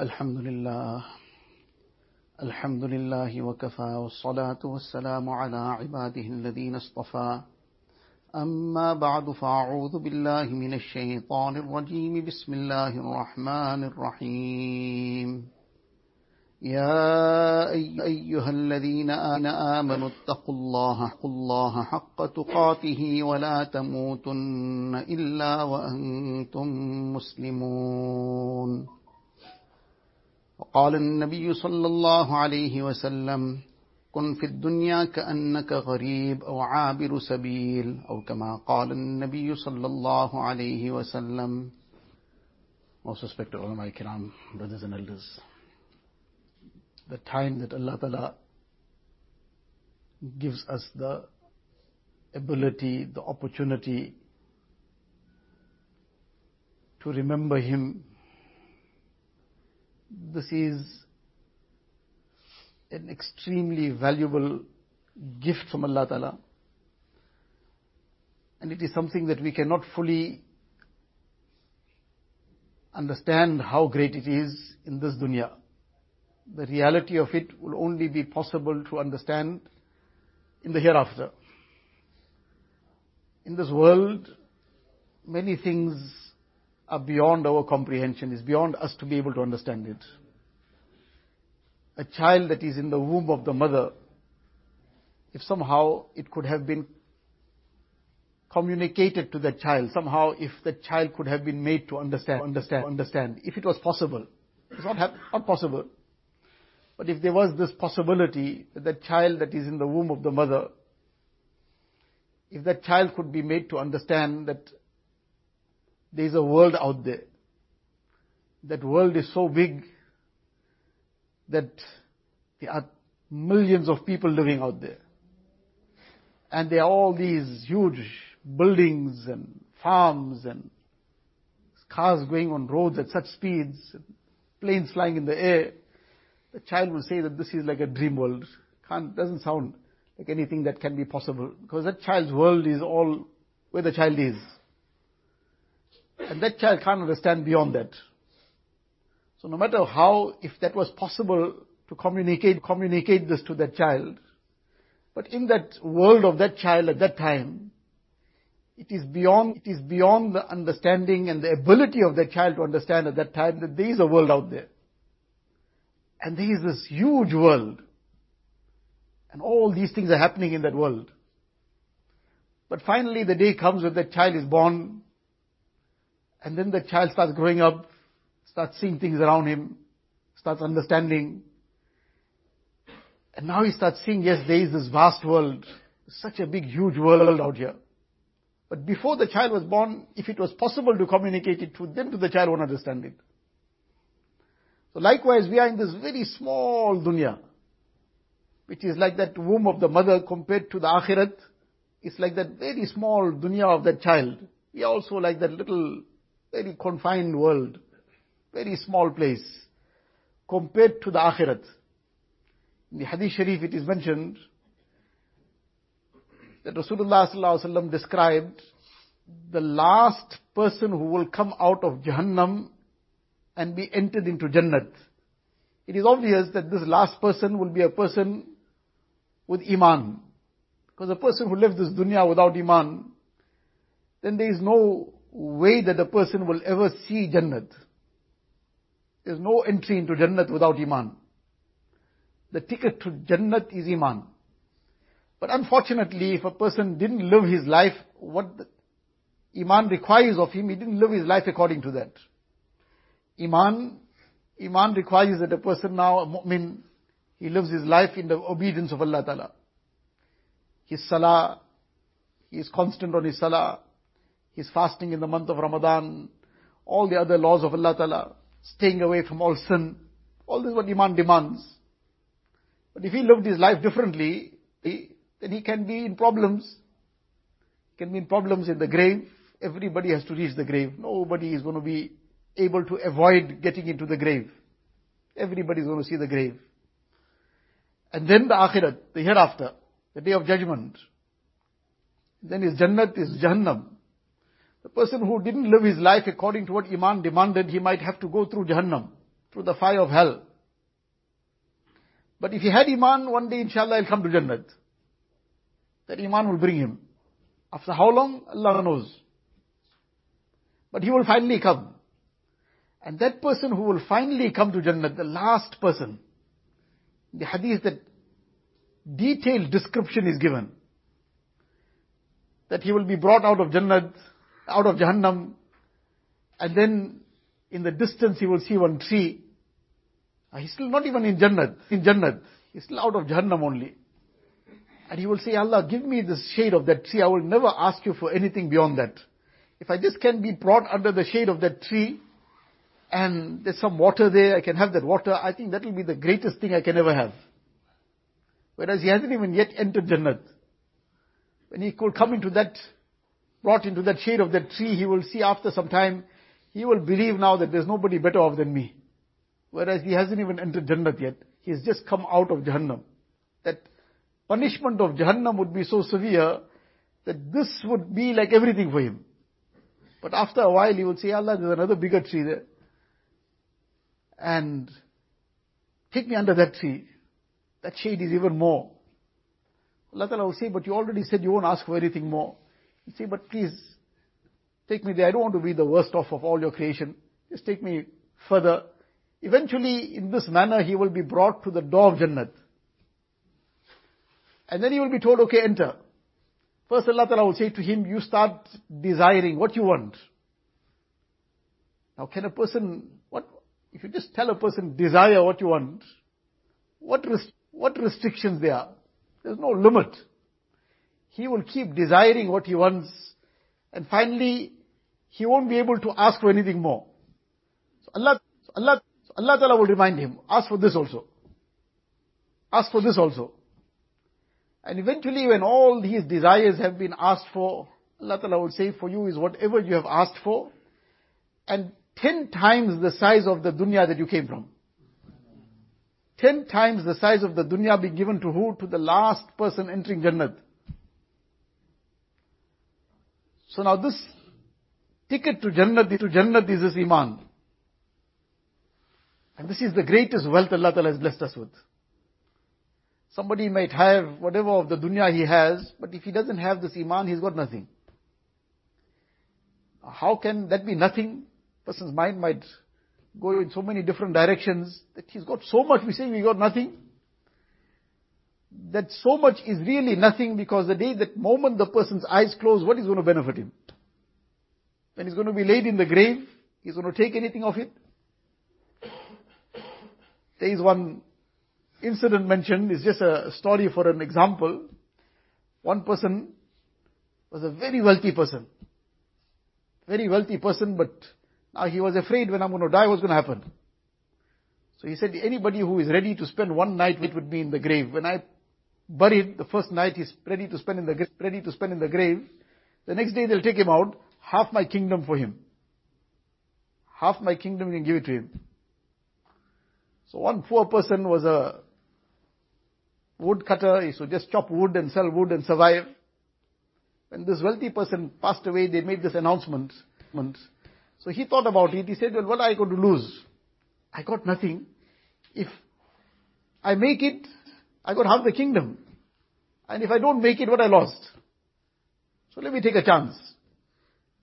الحمد لله. الحمد لله وكفى والصلاة والسلام على عباده الذين اصطفى. أما بعد فأعوذ بالله من الشيطان الرجيم. بسم الله الرحمن الرحيم. يا أيها الذين آمنوا اتقوا الله, الله حق تقاته ولا تموتن إلا وأنتم مسلمون. وقال النبي صلى الله عليه وسلم كن في الدنيا كأنك غريب أو عابر سبيل أو كما قال النبي صلى الله عليه وسلم Most respected ulama kiram, brothers and elders. The time that Allah Ta'ala gives us the ability, the opportunity to remember Him this is an extremely valuable gift from Allah Ta'ala. And it is something that we cannot fully understand how great it is in this dunya. The reality of it will only be possible to understand in the hereafter. In this world, many things are beyond our comprehension, is beyond us to be able to understand it. A child that is in the womb of the mother, if somehow it could have been communicated to the child, somehow if the child could have been made to understand, understand, understand, if it was possible. It's not, not possible. But if there was this possibility that child that is in the womb of the mother, if that child could be made to understand that there is a world out there. That world is so big that there are millions of people living out there. And there are all these huge buildings and farms and cars going on roads at such speeds, planes flying in the air. The child will say that this is like a dream world. Can't, doesn't sound like anything that can be possible. Because that child's world is all where the child is. And that child can't understand beyond that. So no matter how, if that was possible to communicate, communicate this to that child, but in that world of that child at that time, it is beyond, it is beyond the understanding and the ability of that child to understand at that time that there is a world out there. And there is this huge world. And all these things are happening in that world. But finally the day comes when that child is born, and then the child starts growing up, starts seeing things around him, starts understanding. And now he starts seeing, yes, there is this vast world, such a big, huge world out here. But before the child was born, if it was possible to communicate it to them, to the child won't understand it. So likewise, we are in this very small dunya, which is like that womb of the mother compared to the akhirat. It's like that very small dunya of that child. We are also like that little very confined world, very small place, compared to the akhirat. In the hadith sharif it is mentioned that Rasulullah described the last person who will come out of Jahannam and be entered into Jannat. It is obvious that this last person will be a person with Iman. Because a person who lives this dunya without Iman, then there is no way that a person will ever see Jannat. There's no entry into Jannat without Iman. The ticket to Jannat is Iman. But unfortunately, if a person didn't live his life, what Iman requires of him, he didn't live his life according to that. Iman, Iman requires that a person now, a mu'min, he lives his life in the obedience of Allah Ta'ala. His salah, he is constant on his salah, He's fasting in the month of Ramadan, all the other laws of Allah Ta'ala, staying away from all sin. All this is what Iman demands. But if he lived his life differently, he, then he can be in problems. He can be in problems in the grave. Everybody has to reach the grave. Nobody is going to be able to avoid getting into the grave. Everybody is going to see the grave. And then the akhirat, the hereafter, the day of judgment. Then his jannat is jahannam. The person who didn't live his life according to what Iman demanded, he might have to go through Jahannam. through the fire of hell. But if he had Iman, one day inshallah he'll come to Jannat. That Iman will bring him. After how long? Allah knows. But he will finally come. And that person who will finally come to Jannah, the last person, the hadith that detailed description is given. That he will be brought out of Jannah, out of Jahannam, and then in the distance he will see one tree. Uh, he's still not even in Jannah, in Jannah. He's still out of Jahannam only. And he will say, Allah, give me the shade of that tree. I will never ask you for anything beyond that. If I just can be brought under the shade of that tree, and there's some water there, I can have that water, I think that will be the greatest thing I can ever have. Whereas he hasn't even yet entered Jannat. When he could come into that, brought into that shade of that tree, he will see after some time, he will believe now that there's nobody better off than me. Whereas he hasn't even entered Jannat yet. He's just come out of Jahannam. That punishment of Jahannam would be so severe that this would be like everything for him. But after a while he will say, Allah, there's another bigger tree there and take me under that tree. That shade is even more. Allah Ta'ala will say, but you already said you won't ask for anything more. Say, but please, take me there. I don't want to be the worst off of all your creation. Just take me further. Eventually, in this manner, he will be brought to the door of Jannat. And then he will be told, okay, enter. First Allah Ta'ala will say to him, you start desiring what you want. Now can a person, what, if you just tell a person desire what you want, what, rest- what restrictions there are? There's no limit. He will keep desiring what he wants and finally he won't be able to ask for anything more. So Allah, Allah, Allah Ta'ala will remind him, ask for this also. Ask for this also. And eventually when all these desires have been asked for, Allah Ta'ala will say for you is whatever you have asked for. And ten times the size of the dunya that you came from. Ten times the size of the dunya be given to who? To the last person entering Jannat. So now this ticket to Jannat, to Jannat is this Iman. And this is the greatest wealth Allah Ta'ala has blessed us with. Somebody might have whatever of the dunya he has, but if he doesn't have this Iman, he's got nothing. How can that be nothing? person's mind might go in so many different directions that he's got so much, we say we got nothing. That so much is really nothing because the day that moment the person's eyes close, what is going to benefit him? When he's going to be laid in the grave, he's going to take anything of it? There is one incident mentioned, it's just a story for an example. One person was a very wealthy person. Very wealthy person, but now he was afraid when I'm going to die, what's going to happen? So he said, anybody who is ready to spend one night with me in the grave, when I buried the first night, he's ready to spend in the ready to spend in the grave. The next day they'll take him out, half my kingdom for him. Half my kingdom you can give it to him. So one poor person was a woodcutter, he used to just chop wood and sell wood and survive. When this wealthy person passed away, they made this announcement. So he thought about it. He said, well, what am I going to lose? I got nothing. If I make it, I got half the kingdom. And if I don't make it, what I lost? So let me take a chance.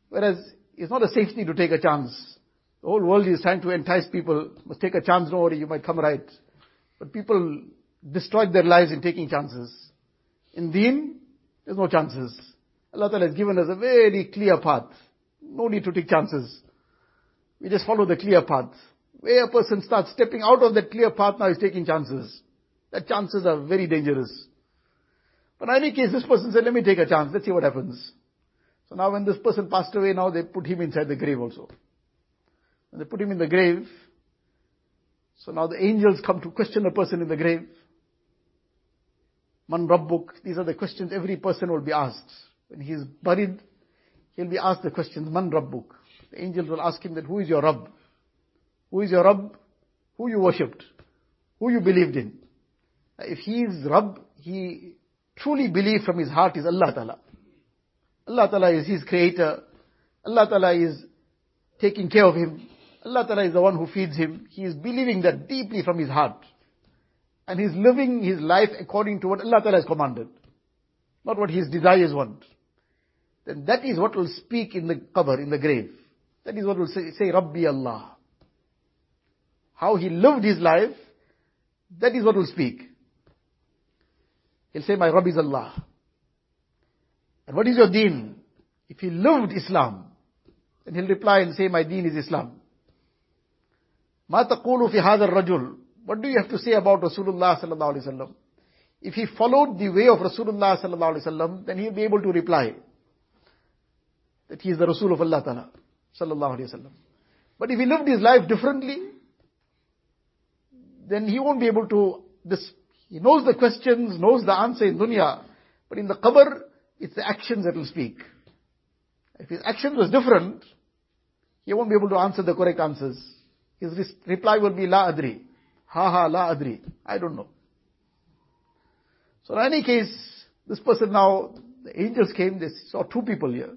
Whereas it's not a safety to take a chance. The whole world is trying to entice people. Must take a chance, don't worry, you might come right. But people destroyed their lives in taking chances. In deen, there's no chances. Allah Ta'ala has given us a very clear path. No need to take chances. We just follow the clear path. Where a person starts stepping out of that clear path now is taking chances. That chances are very dangerous. But in any case, this person said, let me take a chance, let's see what happens. So now when this person passed away, now they put him inside the grave also. When they put him in the grave, so now the angels come to question a person in the grave. Man Rabbuk, these are the questions every person will be asked. When he is buried, he'll be asked the questions, Man Rabbuk. The angels will ask him that, who is your Rabb? Who is your Rabb? Who you worshipped? Who you believed in? If he is Rabb, he truly believes from his heart is Allah Ta'ala. Allah Ta'ala is his creator. Allah Ta'ala is taking care of him. Allah Ta'ala is the one who feeds him. He is believing that deeply from his heart. And he's living his life according to what Allah Ta'ala has commanded. Not what his desires want. Then that is what will speak in the qabr, in the grave. That is what will say, say Rabbi Allah. How he lived his life, that is what will speak. He'll say, my Rabbi is Allah. And what is your deen? If he lived Islam, then he'll reply and say, my deen is Islam. ما تقول في هذا الرجل What do you have to say about Rasulullah sallallahu alaihi wasallam? If he followed the way of Rasulullah sallallahu alaihi wasallam, then he'll be able to reply that he is the Rasul of Allah ta'ala sallallahu alaihi wasallam. But if he lived his life differently, then he won't be able to, this, he knows the questions, knows the answer in dunya, but in the qabr, it's the actions that will speak. If his action was different, he won't be able to answer the correct answers. His reply will be La Adri. Ha ha, La Adri. I don't know. So in any case, this person now, the angels came, they saw two people here.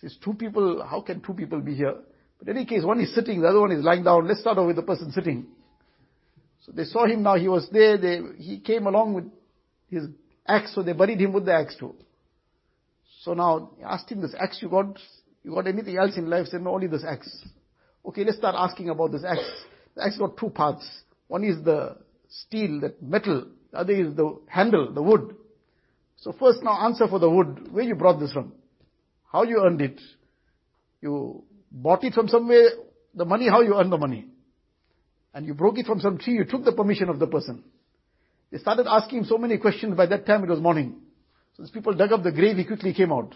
Says, two people, how can two people be here? But in any case, one is sitting, the other one is lying down. Let's start off with the person sitting. So they saw him now, he was there, they, he came along with his axe, so they buried him with the axe too. So now, asked him, this axe you got, you got anything else in life? He said, no, only this axe. Okay, let's start asking about this axe. The axe got two parts. One is the steel, that metal. The other is the handle, the wood. So first now answer for the wood. Where you brought this from? How you earned it? You bought it from somewhere, the money, how you earned the money? And you broke it from some tree, you took the permission of the person. They started asking him so many questions, by that time it was morning. So these people dug up the grave, he quickly came out.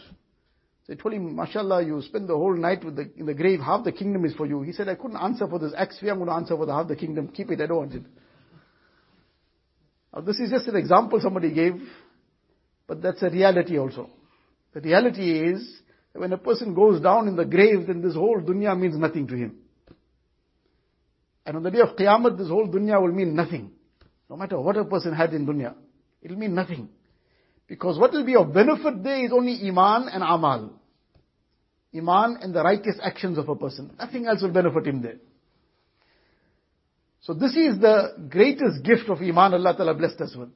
They told him, mashallah, you spend the whole night with the, in the grave, half the kingdom is for you. He said, I couldn't answer for this axe I'm going to answer for the half the kingdom. Keep it, I don't want it. Now this is just an example somebody gave, but that's a reality also. The reality is, when a person goes down in the grave, then this whole dunya means nothing to him. And on the day of Qiyamah, this whole dunya will mean nothing. No matter what a person had in dunya, it will mean nothing. Because what will be of benefit there is only Iman and Amal. Iman and the righteous actions of a person. Nothing else will benefit him there. So this is the greatest gift of Iman Allah Ta'ala blessed us with.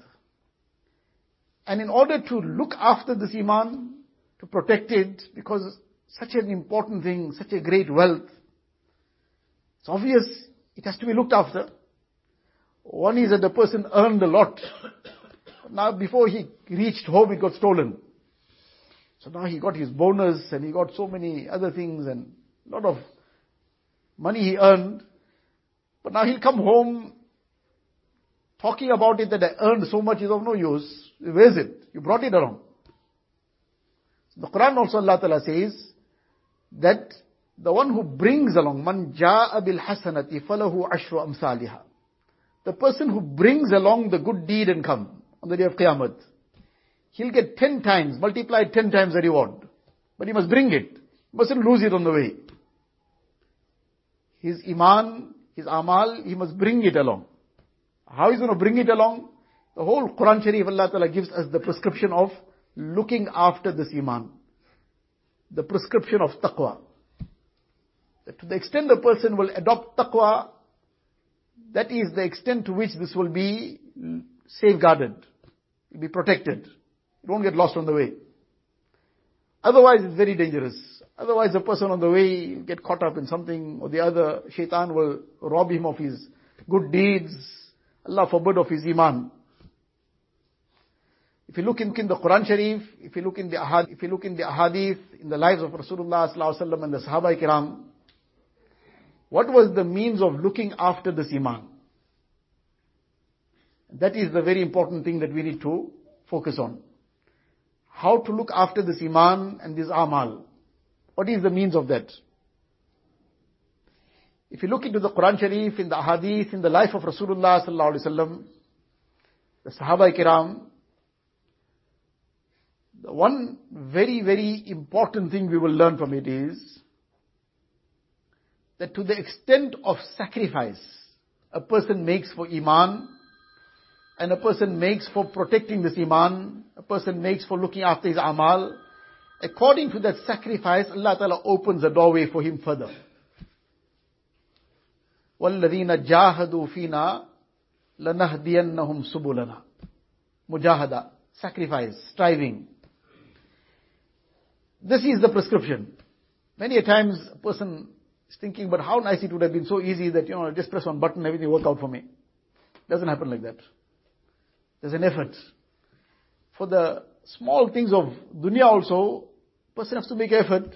And in order to look after this Iman, to protect it, because such an important thing, such a great wealth, it's obvious it has to be looked after. One is that the person earned a lot. Now before he reached home, it got stolen. So now he got his bonus and he got so many other things and a lot of money he earned. But now he'll come home talking about it that I earned so much is of no use. Where is it? You brought it along. The Quran also Allah Ta'ala says that the one who brings along, man ja'a bil hasanati falahu ashru amsaliha. The person who brings along the good deed and come, on the day of Qiyamah. He'll get ten times, multiplied ten times the reward. But he must bring it. He mustn't lose it on the way. His iman, his amal, he must bring it along. How he's going to bring it along? The whole Quran Sharif Allah Ta'ala gives us the prescription of looking after this iman. The prescription of taqwa. That to the extent the person will adopt taqwa, that is the extent to which this will be hmm. safeguarded. You'll be protected. You won't get lost on the way. Otherwise, it's very dangerous. Otherwise, the person on the way will get caught up in something or the other. Shaitan will rob him of his good deeds. Allah forbid of his iman. If you look in, in the Quran Sharif, if you look in the ahadith, if you look in the ahadith, in the lives of Rasulullah sallallahu alaihi wasallam and the Sahaba kiram, what was the means of looking after this iman? That is the very important thing that we need to focus on. How to look after this iman and this amal. What is the means of that? If you look into the Quran Sharif, in the hadith, in the life of Rasulullah sallallahu alaihi wasallam, the Sahaba kiram, the one very, very important thing we will learn from it is that to the extent of sacrifice a person makes for iman, and a person makes for protecting this iman, a person makes for looking after his amal, according to that sacrifice, Allah Ta'ala opens a doorway for him further. وَالَّذِينَ جَاهَدُوا فِينَا لَنَهْدِيَنَّهُمْ سُبُلَنَا Mujahada, sacrifice, striving. This is the prescription. Many a times a person is thinking, but how nice it would have been so easy that, you know, just press one button, everything work out for me. Doesn't happen like that. There's an effort. For the small things of dunya also, person has to make effort.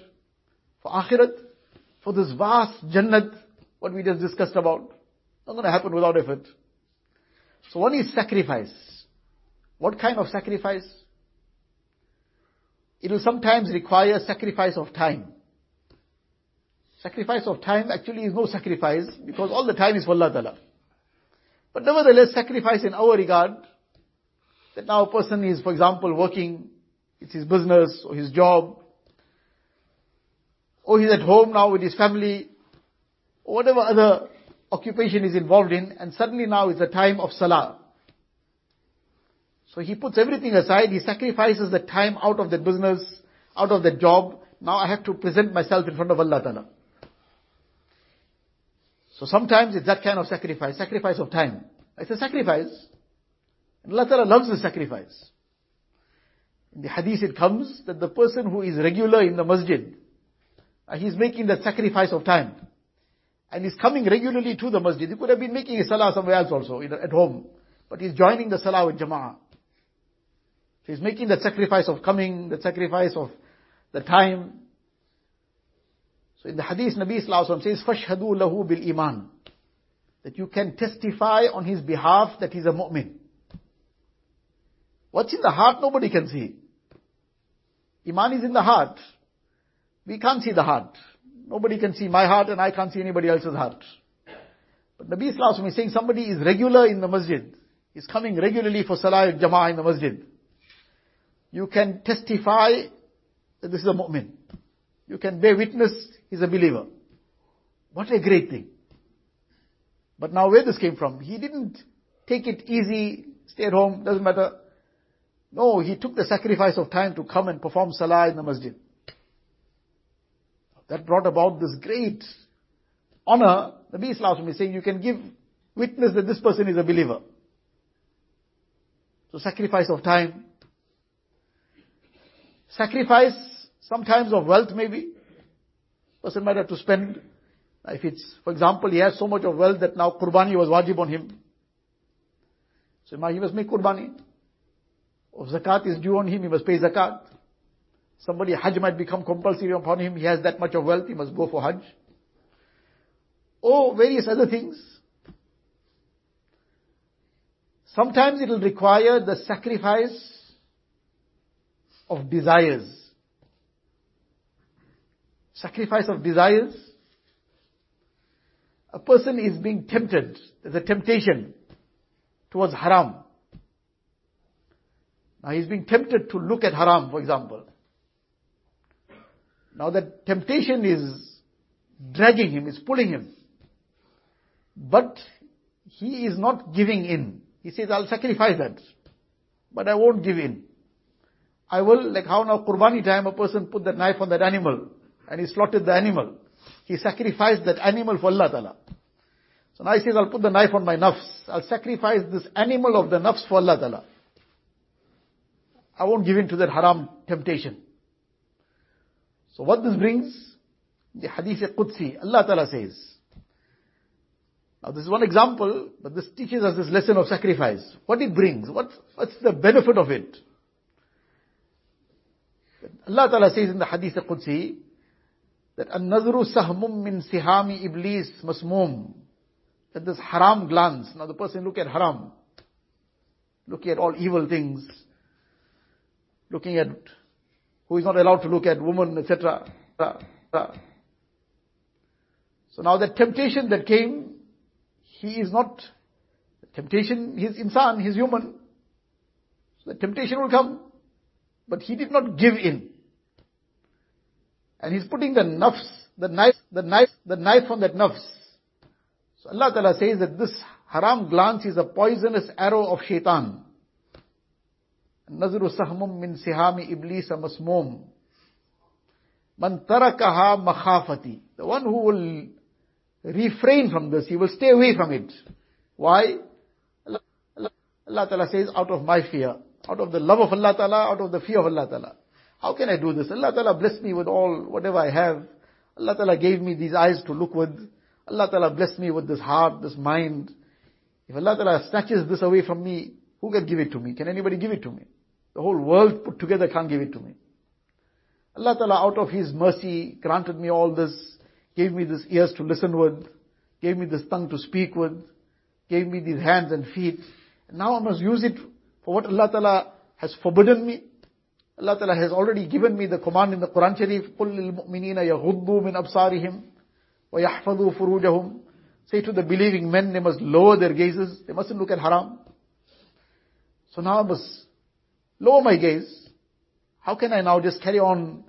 For akhirat, for this vast jannat, what we just discussed about, not going to happen without effort. So one is sacrifice. What kind of sacrifice? It will sometimes require sacrifice of time. Sacrifice of time actually is no sacrifice because all the time is for Allah Ta'ala. But nevertheless, sacrifice in our regard, that now a person is, for example, working, it's his business or his job, or he's at home now with his family, or whatever other occupation is involved in, and suddenly now it's a time of salah. So he puts everything aside, he sacrifices the time out of the business, out of the job. Now I have to present myself in front of Allah Ta'ala. So sometimes it's that kind of sacrifice, sacrifice of time. It's a sacrifice. And Allah Ta'ala loves the sacrifice. In the hadith it comes that the person who is regular in the masjid, uh, he's making that sacrifice of time. And he's coming regularly to the masjid. He could have been making a salah somewhere else also, at home. But he's joining the salah with jama'ah. So he's making that sacrifice of coming, that sacrifice of the time. So in the hadith, Nabi Sallallahu says, فَاشْهَدُوا لَهُ بِالْإِيمَانِ That you can testify on his behalf that he's a mu'min. What's in the heart, nobody can see. Iman is in the heart. We can't see the heart. Nobody can see my heart and I can't see anybody else's heart. But Nabi Sallallahu is saying somebody is regular in the masjid. He's coming regularly for salah jama'ah in the masjid. You can testify that this is a mu'min. You can bear witness he's a believer. What a great thing. But now where this came from? He didn't take it easy, stay at home, doesn't matter. No, he took the sacrifice of time to come and perform salah in the masjid. That brought about this great honor. Nabi Islam is saying you can give witness that this person is a believer. So sacrifice of time. Sacrifice sometimes of wealth maybe. Person might have to spend. If it's, for example, he has so much of wealth that now qurbani was wajib on him. So he must make qurbani. If zakat is due on him, he must pay zakat. Somebody Hajj might become compulsory upon him, he has that much of wealth, he must go for Hajj. Or various other things. Sometimes it will require the sacrifice of desires. Sacrifice of desires. A person is being tempted. There's a temptation towards haram. Now he's being tempted to look at haram, for example. Now that temptation is dragging him, is pulling him. But he is not giving in. He says, I'll sacrifice that. But I won't give in. I will, like how now Qurbani time a person put the knife on that animal and he slaughtered the animal. He sacrificed that animal for Allah Ta'ala. So now he says, I'll put the knife on my nafs. I'll sacrifice this animal of the nafs for Allah Ta'ala. I won't give in to that haram temptation. So what this brings, the hadith Qudsi, Allah Ta'ala says, now this is one example, but this teaches us this lesson of sacrifice. What it brings, what, what's the benefit of it? Allah Ta'ala says in the hadith Qudsi, that an-nazru sahmum min sihami iblis masmum. That this haram glance, now the person look at haram, looking at all evil things, looking at who is not allowed to look at women, etc. So now the temptation that came, he is not, temptation, he's insan, he's human. So the temptation will come, but he did not give in. And he's putting the nafs, the knife, the knife, the knife on that nafs. So Allah Ta'ala says that this haram glance is a poisonous arrow of shaitan. نظر سهم من سهام إبليس مسموم من تركها مخافتي the one who will refrain from this. He will stay away from it. Why? Allah, Allah, Allah Ta'ala says, out of my fear, out of the love of Allah Ta'ala, out of the fear of Allah Ta'ala. How can I do this? Allah Ta'ala blessed me with all, whatever I have. Allah Ta'ala gave me these eyes to look with. Allah Ta'ala blessed me with this heart, this mind. If Allah Ta'ala snatches this away from me, who can give it to me? Can anybody give it to me? The whole world put together can't give it to me. Allah Ta'ala out of His mercy granted me all this, gave me these ears to listen with, gave me this tongue to speak with, gave me these hands and feet. Now I must use it for what Allah Ta'ala has forbidden me. Allah Ta'ala has already given me the command in the Quran Sharif, قُلْ لِلْمُؤْمِنِينَ يَغُضُّوا مِنْ أَبْصَارِهِمْ وَيَحْفَظُوا فُرُوجَهُمْ Say to the believing men, they must lower their gazes, they mustn't look at haram. So now I must lower my gaze. How can I now just carry on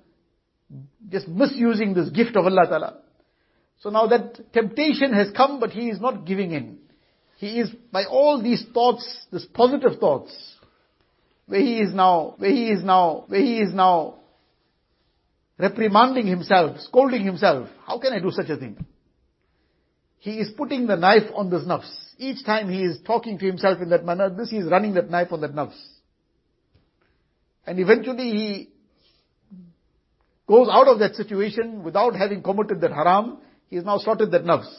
just misusing this gift of Allah Ta'ala? So now that temptation has come, but he is not giving in. He is, by all these thoughts, these positive thoughts, where he is now, where he is now, where he is now reprimanding himself, scolding himself. How can I do such a thing? He is putting the knife on this nafs. Each time he is talking to himself in that manner, this he is running that knife on that nafs. And eventually he goes out of that situation without having committed that haram. He has now slaughtered that nafs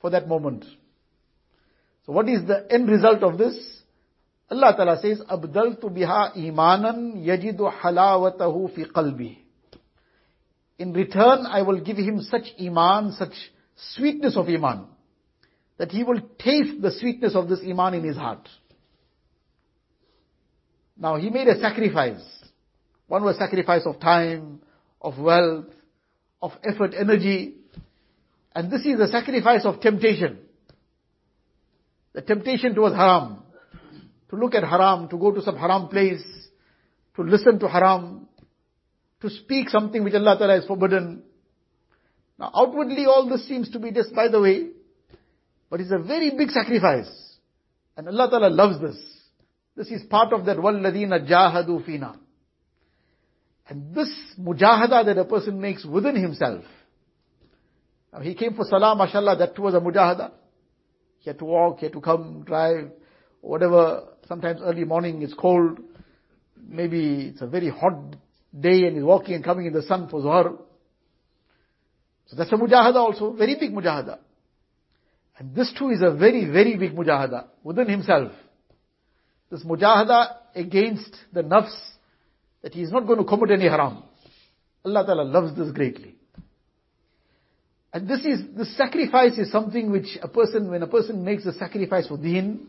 for that moment. So what is the end result of this? Allah Ta'ala says, Abdaltu biha imanan yajidu halawatahu fi qalbi. In return, I will give him such iman, such sweetness of iman, that he will taste the sweetness of this iman in his heart. Now he made a sacrifice. One was sacrifice of time, of wealth, of effort, energy. And this is the sacrifice of temptation. The temptation towards haram To look at haram, to go to some haram place, to listen to haram, to speak something which Allah Ta'ala has forbidden. Now outwardly all this seems to be just by the way, but it's a very big sacrifice. And Allah Ta'ala loves this. This is part of that وَالَّذِينَ جَاهَدُوا فِينَا. And this mujahada that a person makes within himself. Now he came for salah, mashallah, that too was a mujahada. He had to walk, he had to come, drive, whatever. Sometimes early morning it's cold. Maybe it's a very hot day and he's walking and coming in the sun for Zuhr. So that's a mujahada also, very big mujahada. And this too is a very, very big mujahada within himself. This mujahada against the nafs that he is not going to commit any haram. Allah Ta'ala loves this greatly. And this is, this sacrifice is something which a person, when a person makes a sacrifice for deen,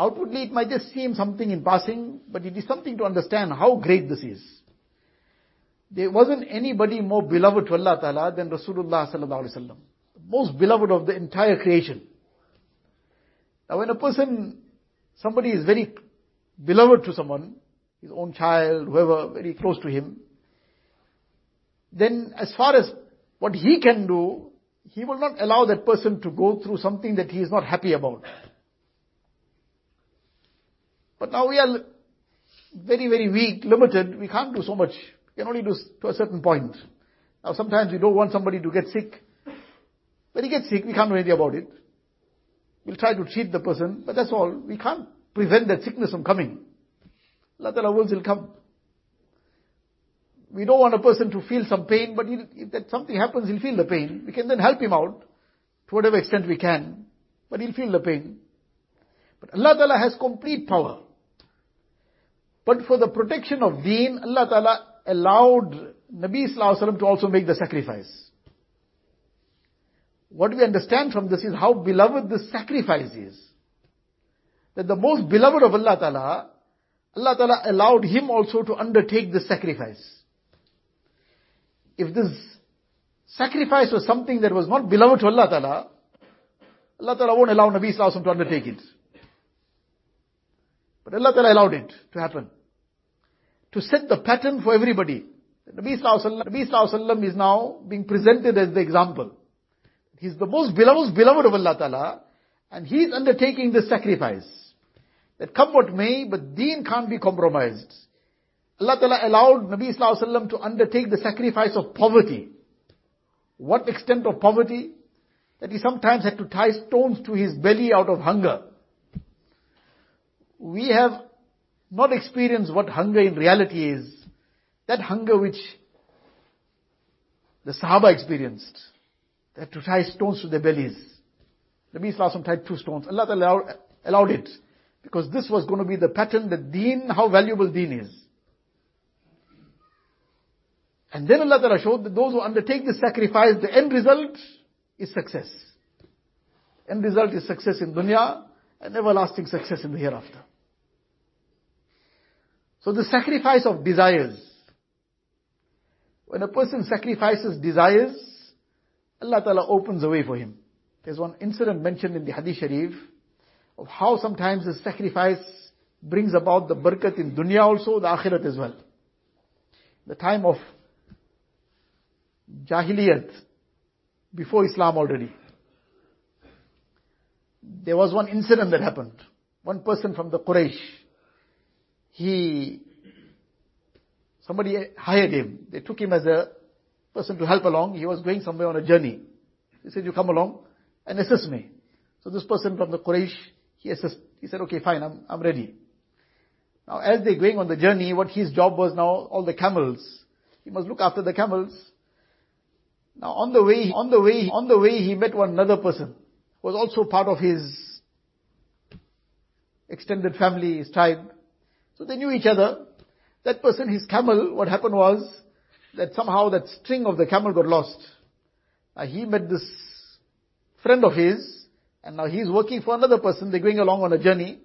outwardly it might just seem something in passing, but it is something to understand how great this is. There wasn't anybody more beloved to Allah Ta'ala than Rasulullah Sallallahu Alaihi Wasallam. Most beloved of the entire creation. Now when a person, somebody is very beloved to someone, his own child, whoever, very close to him, then as far as what he can do, he will not allow that person to go through something that he is not happy about. But now we are very, very weak, limited, we can't do so much. We can only do to a certain point. Now sometimes we don't want somebody to get sick. When he gets sick, we can't do anything about it. We'll try to treat the person, but that's all. We can't prevent that sickness from coming. Allah Ta'ala will come. We don't want a person to feel some pain, but if that something happens, he'll feel the pain. We can then help him out to whatever extent we can, but he'll feel the pain. But Allah Ta'ala has complete power. But for the protection of deen, Allah Ta'ala allowed Nabi Sallallahu to also make the sacrifice. What we understand from this is how beloved this sacrifice is. That the most beloved of Allah Ta'ala, Allah Ta'ala allowed him also to undertake this sacrifice. If this sacrifice was something that was not beloved to Allah Ta'ala, Allah Ta'ala won't allow Nabi Sallallahu to undertake it. But Allah Ta'ala allowed it to happen. To set the pattern for everybody. Nabi Sallallahu is now being presented as the example. He's the most beloved, beloved of Allah Ta'ala, and he's undertaking this sacrifice. That come what may, but deen can't be compromised. Allah Ta'ala allowed Nabi Sallallahu Alaihi to undertake the sacrifice of poverty. What extent of poverty? that he sometimes had to tie stones to his belly out of hunger. We have not experience what hunger in reality is. That hunger which the Sahaba experienced. They had to tie stones to their bellies. Nabi Islam tied two stones. Allah allowed, allowed it. Because this was going to be the pattern that deen, how valuable deen is. And then Allah Ta'ala showed that those who undertake this sacrifice, the end result is success. End result is success in dunya and everlasting success in the hereafter. So the sacrifice of desires. When a person sacrifices desires, Allah Ta'ala opens a way for him. There's one incident mentioned in the Hadith Sharif of how sometimes the sacrifice brings about the barakat in dunya also, the akhirat as well. The time of Jahiliyat, before Islam already. There was one incident that happened. One person from the Quraysh, he, somebody hired him. They took him as a person to help along. He was going somewhere on a journey. He said, you come along and assist me. So this person from the Quraysh, he assist, he said, okay, fine, I'm, I'm ready. Now as they're going on the journey, what his job was now, all the camels, he must look after the camels. Now on the way, on the way, on the way he met one another person, who was also part of his extended family, his tribe. So they knew each other. That person, his camel, what happened was that somehow that string of the camel got lost. Now he met this friend of his, and now he's working for another person. They're going along on a journey,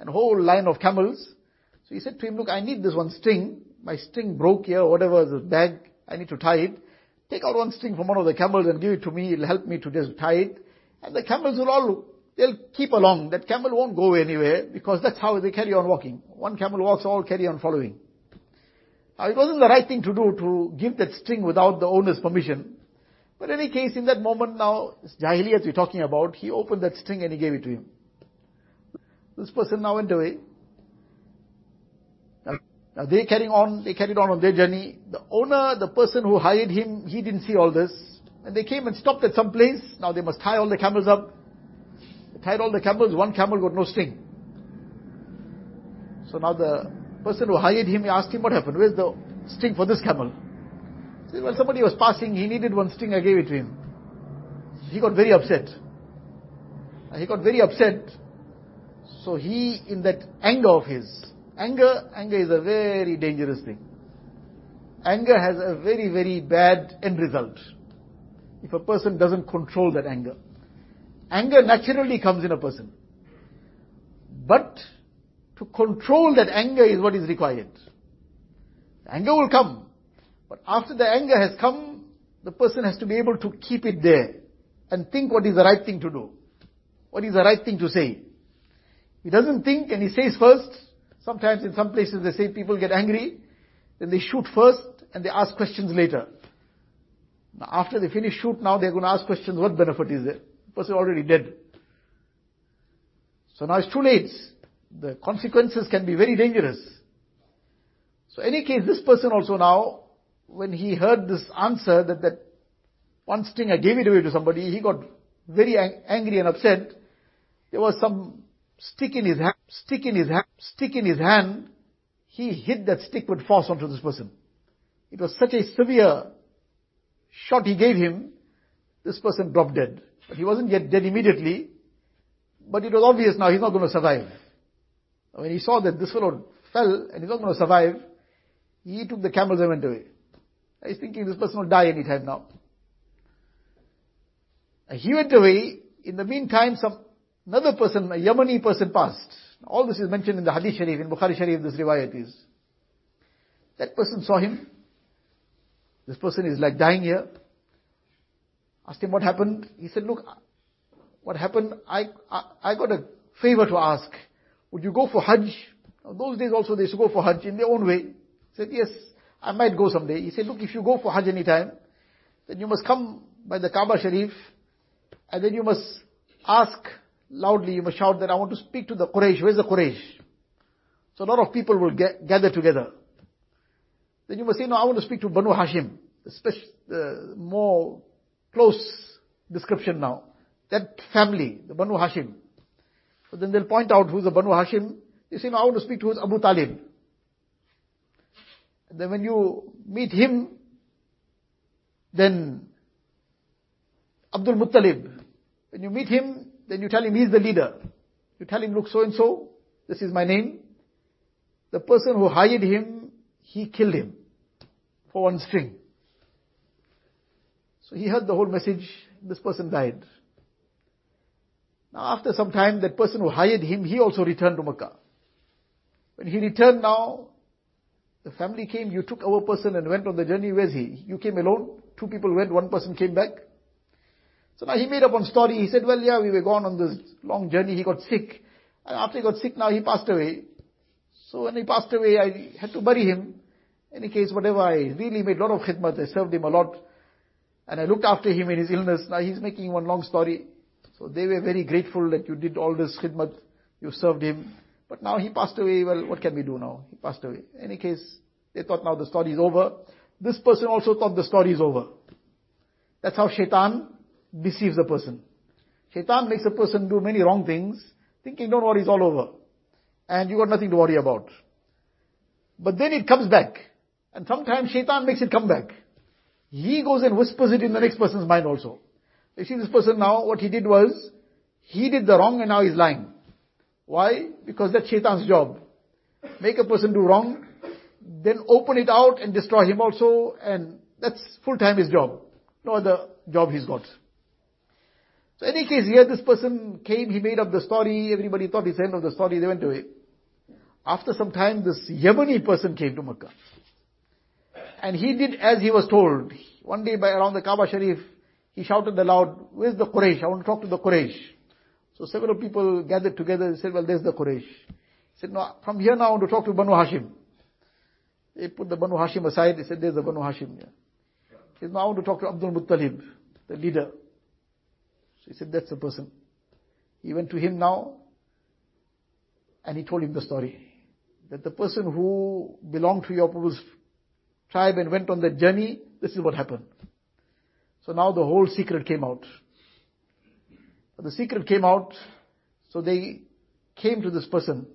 and whole line of camels. So he said to him, look, I need this one string. My string broke here, whatever, the bag, I need to tie it. Take out one string from one of the camels and give it to me. It'll help me to just tie it. And the camels will all, they'll keep along. That camel won't go anywhere because that's how they carry on walking. One camel walks, all carry on following. Now it wasn't the right thing to do to give that string without the owner's permission. But in any case, in that moment now, Jahiliyat we're talking about, he opened that string and he gave it to him. This person now went away. Now they carrying on, they carried on on their journey. The owner, the person who hired him, he didn't see all this. And they came and stopped at some place. Now they must tie all the camels up. Tied all the camels, one camel got no string. So now the person who hired him, asked him what happened, where's the string for this camel? He said, well somebody was passing, he needed one string, I gave it to him. He got very upset. He got very upset. So he, in that anger of his, Anger, anger is a very dangerous thing. Anger has a very, very bad end result. If a person doesn't control that anger. Anger naturally comes in a person. But to control that anger is what is required. Anger will come. But after the anger has come, the person has to be able to keep it there and think what is the right thing to do. What is the right thing to say. He doesn't think and he says first, Sometimes in some places they say people get angry, then they shoot first and they ask questions later. Now after they finish shoot now they're going to ask questions, what benefit is there? Person already dead. So now it's too late. The consequences can be very dangerous. So any case, this person also now, when he heard this answer that that one string I gave it away to somebody, he got very ang- angry and upset. There was some stick in his hand, stick in his hand, stick in his hand, he hit that stick with force onto this person. It was such a severe shot he gave him, this person dropped dead. He wasn't yet dead immediately, but it was obvious now he's not going to survive. When he saw that this fellow fell and he's not going to survive, he took the camels and went away. He's thinking this person will die anytime now. He went away. In the meantime, some Another person, a Yemeni person passed. All this is mentioned in the Hadith Sharif, in Bukhari Sharif, this riwayat is. That person saw him. This person is like dying here. Asked him what happened. He said, look, what happened, I, I, I got a favor to ask. Would you go for Hajj? Now, those days also they used to go for Hajj in their own way. He said, yes, I might go someday. He said, look, if you go for Hajj anytime, then you must come by the Kaaba Sharif, and then you must ask loudly you must shout that I want to speak to the Quraysh. Where's the Quraysh? So a lot of people will get, gather together. Then you must say, no, I want to speak to Banu Hashim. The, the more close description now. that family, the Banu Hashim. So then they'll point out who's the Banu Hashim. They say, no, I want to speak to who's Abu Talib. And then when you meet him, then Abdul Muttalib, when you meet him, then you tell him he's the leader. You tell him, look, so and so, this is my name. The person who hired him, he killed him for one string. So he heard the whole message, this person died. Now after some time, that person who hired him, he also returned to Makkah. When he returned now, the family came, you took our person and went on the journey, where's he? You came alone, two people went, one person came back. So now he made up one story, he said, well yeah, we were gone on this long journey, he got sick. And after he got sick now, he passed away. So when he passed away, I had to bury him. In Any case, whatever, I really made a lot of khidmat, I served him a lot. And I looked after him in his illness. Now he's making one long story. So they were very grateful that you did all this khidmat, you served him. But now he passed away, well, what can we do now? He passed away. In any case, they thought now the story is over. This person also thought the story is over. That's how shaitan deceives a person. Shaitan makes a person do many wrong things, thinking don't worry, it's all over. And you got nothing to worry about. But then it comes back. And sometimes shaitan makes it come back. He goes and whispers it in the next person's mind also. You see this person now, what he did was, he did the wrong and now he's lying. Why? Because that's shaitan's job. Make a person do wrong, then open it out and destroy him also, and that's full time his job. No other job he's got. So any case here, this person came, he made up the story, everybody thought it's the end of the story, they went away. After some time, this Yemeni person came to Makkah. And he did as he was told. One day by around the Kaaba Sharif, he shouted aloud, where's the Quraysh? I want to talk to the Quraysh. So several people gathered together and said, well, there's the Quraysh. He said, no, from here now I want to talk to Banu Hashim. They put the Banu Hashim aside, they said, there's the Banu Hashim. Yeah. He said, now I want to talk to Abdul Muttalib, the leader. So he said, that's the person. He went to him now, and he told him the story. That the person who belonged to your people's tribe and went on that journey, this is what happened. So now the whole secret came out. The secret came out, so they came to this person.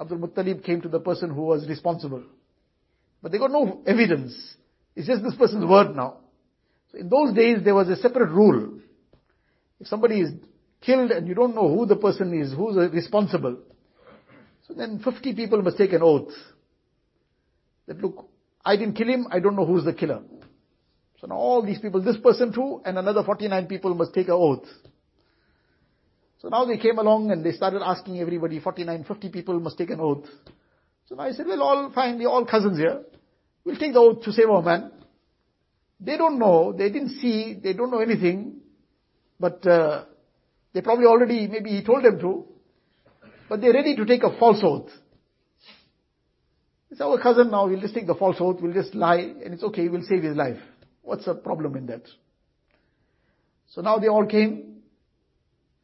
Abdul Muttalib came to the person who was responsible. But they got no evidence. It's just this person's word now. So in those days there was a separate rule. If somebody is killed and you don't know who the person is, who's responsible, so then 50 people must take an oath. That look, I didn't kill him, I don't know who's the killer. So now all these people, this person too, and another 49 people must take an oath. So now they came along and they started asking everybody, 49, 50 people must take an oath. So now I said, well all fine, we're all cousins here. We'll take the oath to save our man. They don't know, they didn't see, they don't know anything, but uh, they probably already, maybe he told them to. But they're ready to take a false oath. It's our cousin now, we'll just take the false oath, we'll just lie, and it's okay, we'll save his life. What's the problem in that? So now they all came,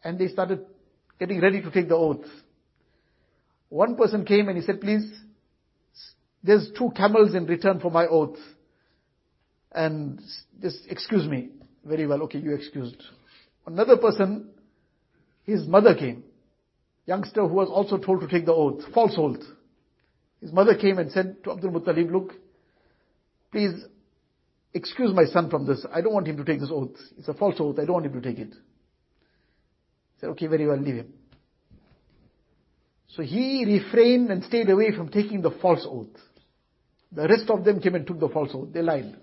and they started getting ready to take the oath. One person came and he said, please, there's two camels in return for my oath. And just excuse me. Very well, okay, you excused. Another person, his mother came youngster who was also told to take the oath, false oath. His mother came and said to Abdul Muttalib, look, please excuse my son from this. I don't want him to take this oath. It's a false oath. I don't want him to take it. He said, okay, very well, leave him. So he refrained and stayed away from taking the false oath. The rest of them came and took the false oath. They lied.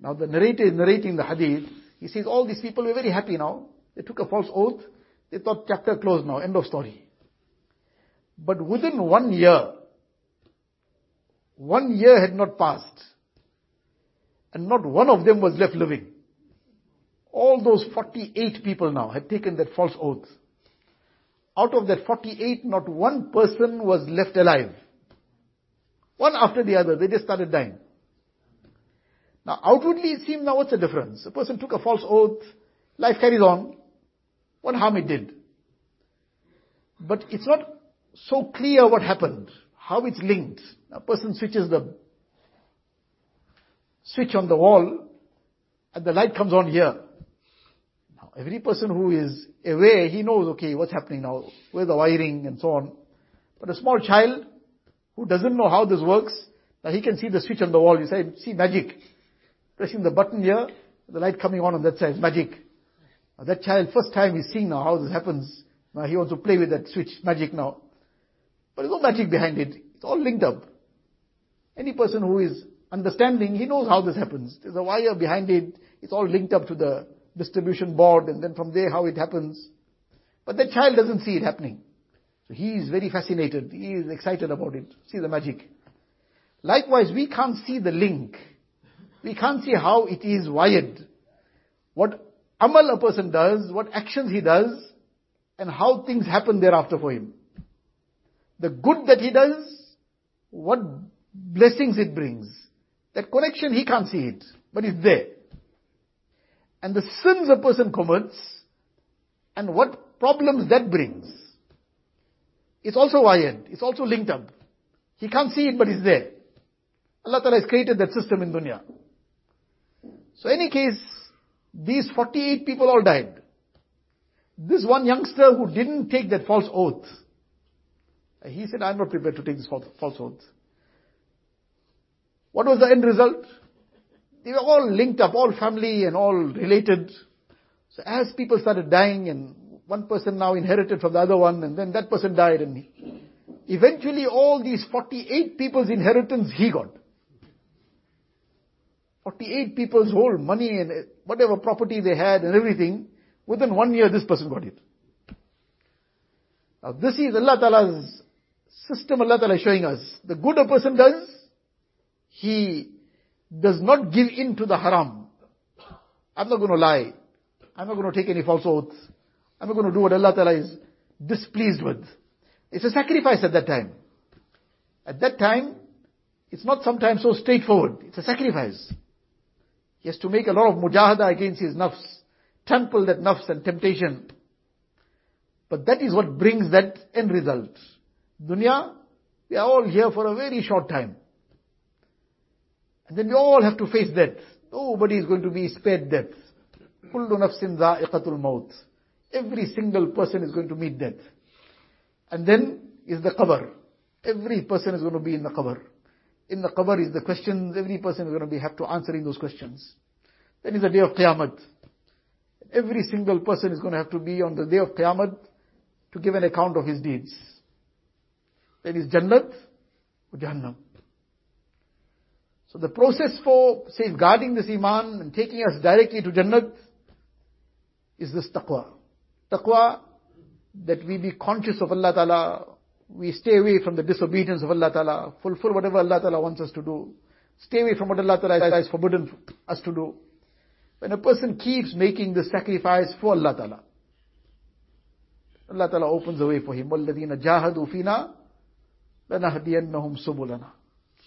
Now the narrator is narrating the hadith. He says all these people were very happy now. They took a false oath. They thought chapter closed now, end of story. But within one year, one year had not passed, and not one of them was left living. All those 48 people now had taken that false oath. Out of that 48, not one person was left alive. One after the other, they just started dying. Now outwardly it seemed now what's the difference? A person took a false oath, life carries on what harm it did. But it's not so clear what happened, how it's linked. A person switches the switch on the wall and the light comes on here. Now, every person who is aware, he knows, okay, what's happening now, where's the wiring and so on. But a small child who doesn't know how this works, now he can see the switch on the wall. You say, see magic. Pressing the button here, the light coming on on that side, magic. Now that child, first time he's seeing now how this happens. Now he wants to play with that switch, magic now. But there's no magic behind it. It's all linked up. Any person who is understanding, he knows how this happens. There's a wire behind it. It's all linked up to the distribution board and then from there how it happens. But that child doesn't see it happening. So he is very fascinated. He is excited about it. See the magic. Likewise, we can't see the link. We can't see how it is wired. What amal a person does, what actions he does, and how things happen thereafter for him. The good that he does, what blessings it brings. That connection, he can't see it, but it's there. And the sins a person commits, and what problems that brings. It's also wired, it's also linked up. He can't see it, but it's there. Allah Ta'ala has created that system in dunya. So any case, these 48 people all died. This one youngster who didn't take that false oath, he said, I'm not prepared to take this false, false oath. What was the end result? They were all linked up, all family and all related. So as people started dying and one person now inherited from the other one and then that person died and eventually all these 48 people's inheritance he got. 48 people's whole money and whatever property they had and everything, within one year this person got it. Now this is Allah Ta'ala's system Allah Ta'ala is showing us. The good a person does, he does not give in to the haram. I'm not going to lie. I'm not going to take any false oaths. I'm not going to do what Allah Ta'ala is displeased with. It's a sacrifice at that time. At that time, it's not sometimes so straightforward. It's a sacrifice. He has to make a lot of mujahada against his nafs, trample that nafs and temptation. But that is what brings that end result. Dunya, we are all here for a very short time. And then we all have to face death. Nobody is going to be spared death. Kullu nafsin dha'iqatul maut. Every single person is going to meet death. And then is the qabr. Every person is going to be in the qabr in the qabr is the questions, every person is going to be, have to answer in those questions. Then is the day of Qiyamah. Every single person is going to have to be on the day of Qiyamah to give an account of his deeds. Then is Jannat or Jahannam. So the process for safeguarding this Iman and taking us directly to Jannat is this taqwa. Taqwa, that we be conscious of Allah Ta'ala, we stay away from the disobedience of Allah Ta'ala, fulfill whatever Allah Ta'ala wants us to do, stay away from what Allah Ta'ala has forbidden us to do. When a person keeps making the sacrifice for Allah Ta'ala, Allah Ta'ala opens the way for him. وَالَّذِينَ جَاهَدُوا فِينَا لَنَهْدِيَنَّهُمْ سُبُلَنَا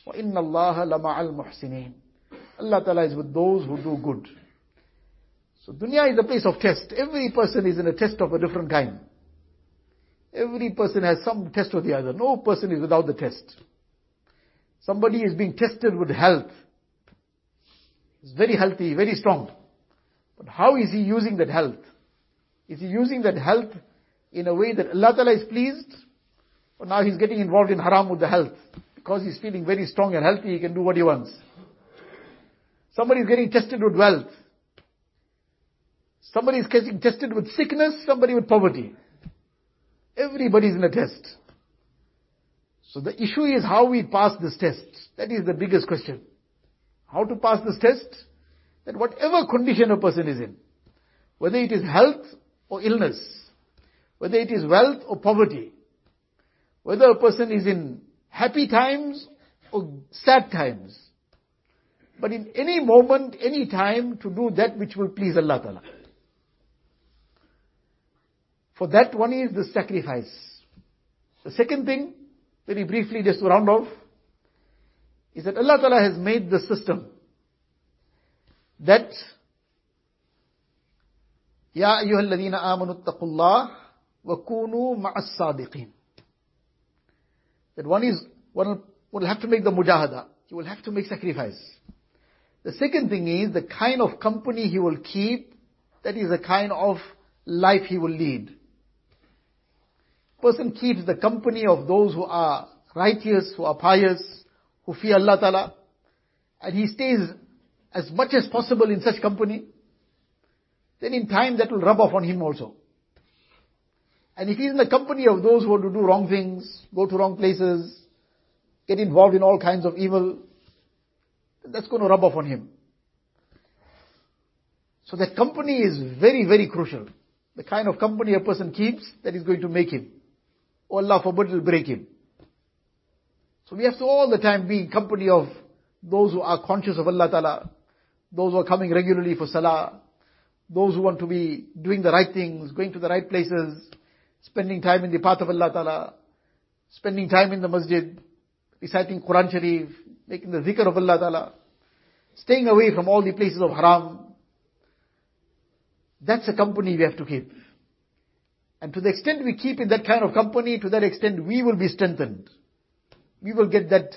وَإِنَّ اللَّهَ لَمَعَ الْمُحْسِنِينَ Allah Ta'ala is with those who do good. So dunya is a place of test. Every person is in a test of a different kind. Every person has some test or the other. No person is without the test. Somebody is being tested with health. He's very healthy, very strong. But how is he using that health? Is he using that health in a way that Allah Ta'ala is pleased? Or now he's getting involved in haram with the health. Because he's feeling very strong and healthy, he can do what he wants. Somebody is getting tested with wealth. Somebody is getting tested with sickness, somebody with poverty. Everybody is in a test. So the issue is how we pass this test. That is the biggest question. How to pass this test? That whatever condition a person is in, whether it is health or illness, whether it is wealth or poverty, whether a person is in happy times or sad times, but in any moment, any time to do that which will please Allah Ta'ala. For that one is the sacrifice. The second thing, very briefly just to round off, is that Allah Ta'ala has made the system that Ya ayyuhalladhina amanu attaqullah wa kunu ma'as sadiqin. That one is, one will have to make the mujahada. He will have to make sacrifice. The second thing is the kind of company he will keep that is the kind of life he will lead. Person keeps the company of those who are righteous, who are pious, who fear Allah Ta'ala, and he stays as much as possible in such company, then in time that will rub off on him also. And if he's in the company of those who want to do wrong things, go to wrong places, get involved in all kinds of evil, that's going to rub off on him. So that company is very, very crucial. The kind of company a person keeps that is going to make him. Or Allah forbid will break him. So we have to all the time be in company of those who are conscious of Allah Ta'ala, those who are coming regularly for Salah, those who want to be doing the right things, going to the right places, spending time in the path of Allah Ta'ala, spending time in the masjid, reciting Quran Sharif, making the zikr of Allah Ta'ala, staying away from all the places of haram. That's a company we have to keep. And to the extent we keep in that kind of company, to that extent we will be strengthened. We will get that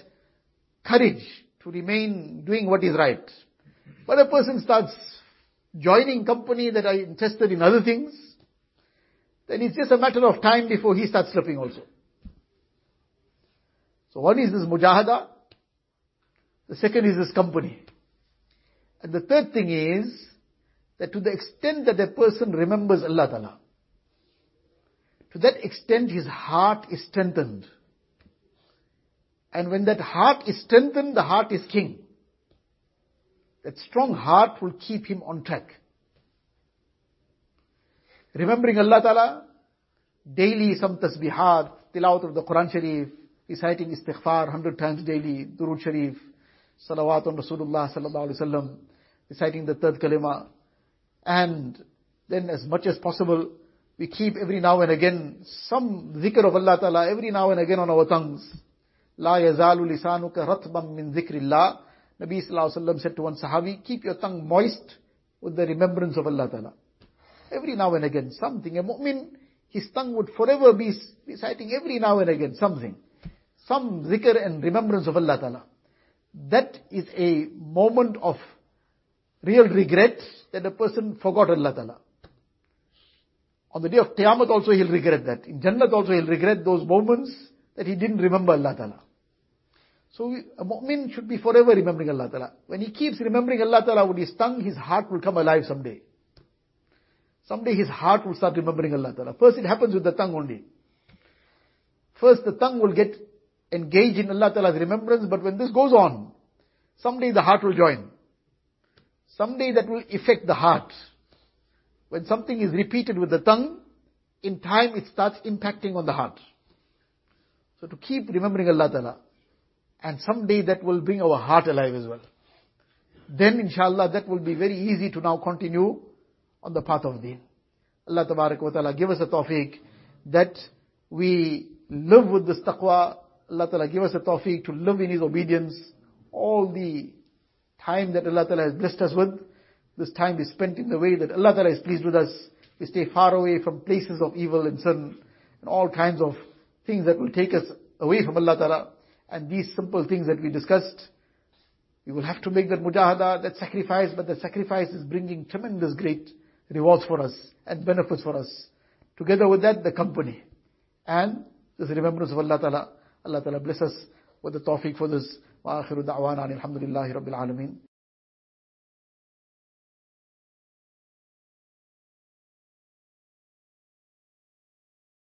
courage to remain doing what is right. But a person starts joining company that are interested in other things, then it's just a matter of time before he starts slipping also. So one is this mujahada, the second is this company. And the third thing is that to the extent that a person remembers Allah Ta'ala, to that extent his heart is strengthened. And when that heart is strengthened, the heart is king. That strong heart will keep him on track. Remembering Allah Ta'ala, daily some tasbihat, tilawat of the Quran Sharif, reciting istighfar 100 times daily, durud Sharif, salawat on Rasulullah sallallahu alaihi wasallam, reciting the third kalima, and then as much as possible, we keep every now and again some zikr of Allah Ta'ala every now and again on our tongues. La yazalu lisanuka ratban min zikrillah. Nabi Sallallahu Alaihi Wasallam said to one Sahabi, keep your tongue moist with the remembrance of Allah Ta'ala. Every now and again, something. A mu'min, his tongue would forever be reciting every now and again something. Some zikr and remembrance of Allah Ta'ala. That is a moment of real regret that a person forgot Allah Ta'ala. On the day of Qiyamah also he'll regret that. In Jannat also he'll regret those moments that he didn't remember Allah Ta'ala. So a mu'min should be forever remembering Allah Ta'ala. When he keeps remembering Allah Ta'ala with his tongue, his heart will come alive someday. Someday his heart will start remembering Allah Ta'ala. First it happens with the tongue only. First the tongue will get engaged in Allah Ta'ala's remembrance, but when this goes on, someday the heart will join. Someday that will affect the heart. When something is repeated with the tongue, in time it starts impacting on the heart. So to keep remembering Allah Ta'ala, and someday that will bring our heart alive as well. Then inshallah that will be very easy to now continue on the path of deen. Allah Tabarak wa Ta'ala give us a tawfiq that we live with this taqwa. Allah Ta'ala give us a tawfiq to live in His obedience. All the time that Allah Ta'ala has blessed us with, this time is spent in the way that Allah Ta'ala is pleased with us. We stay far away from places of evil and sin and all kinds of things that will take us away from Allah Ta'ala. And these simple things that we discussed, we will have to make that mujahada, that sacrifice, but the sacrifice is bringing tremendous great rewards for us and benefits for us. Together with that, the company. And this remembrance of Allah Ta'ala. Allah Ta'ala bless us with the tawfiq for this. وآخر دعوانا الحمد لله رب العالمين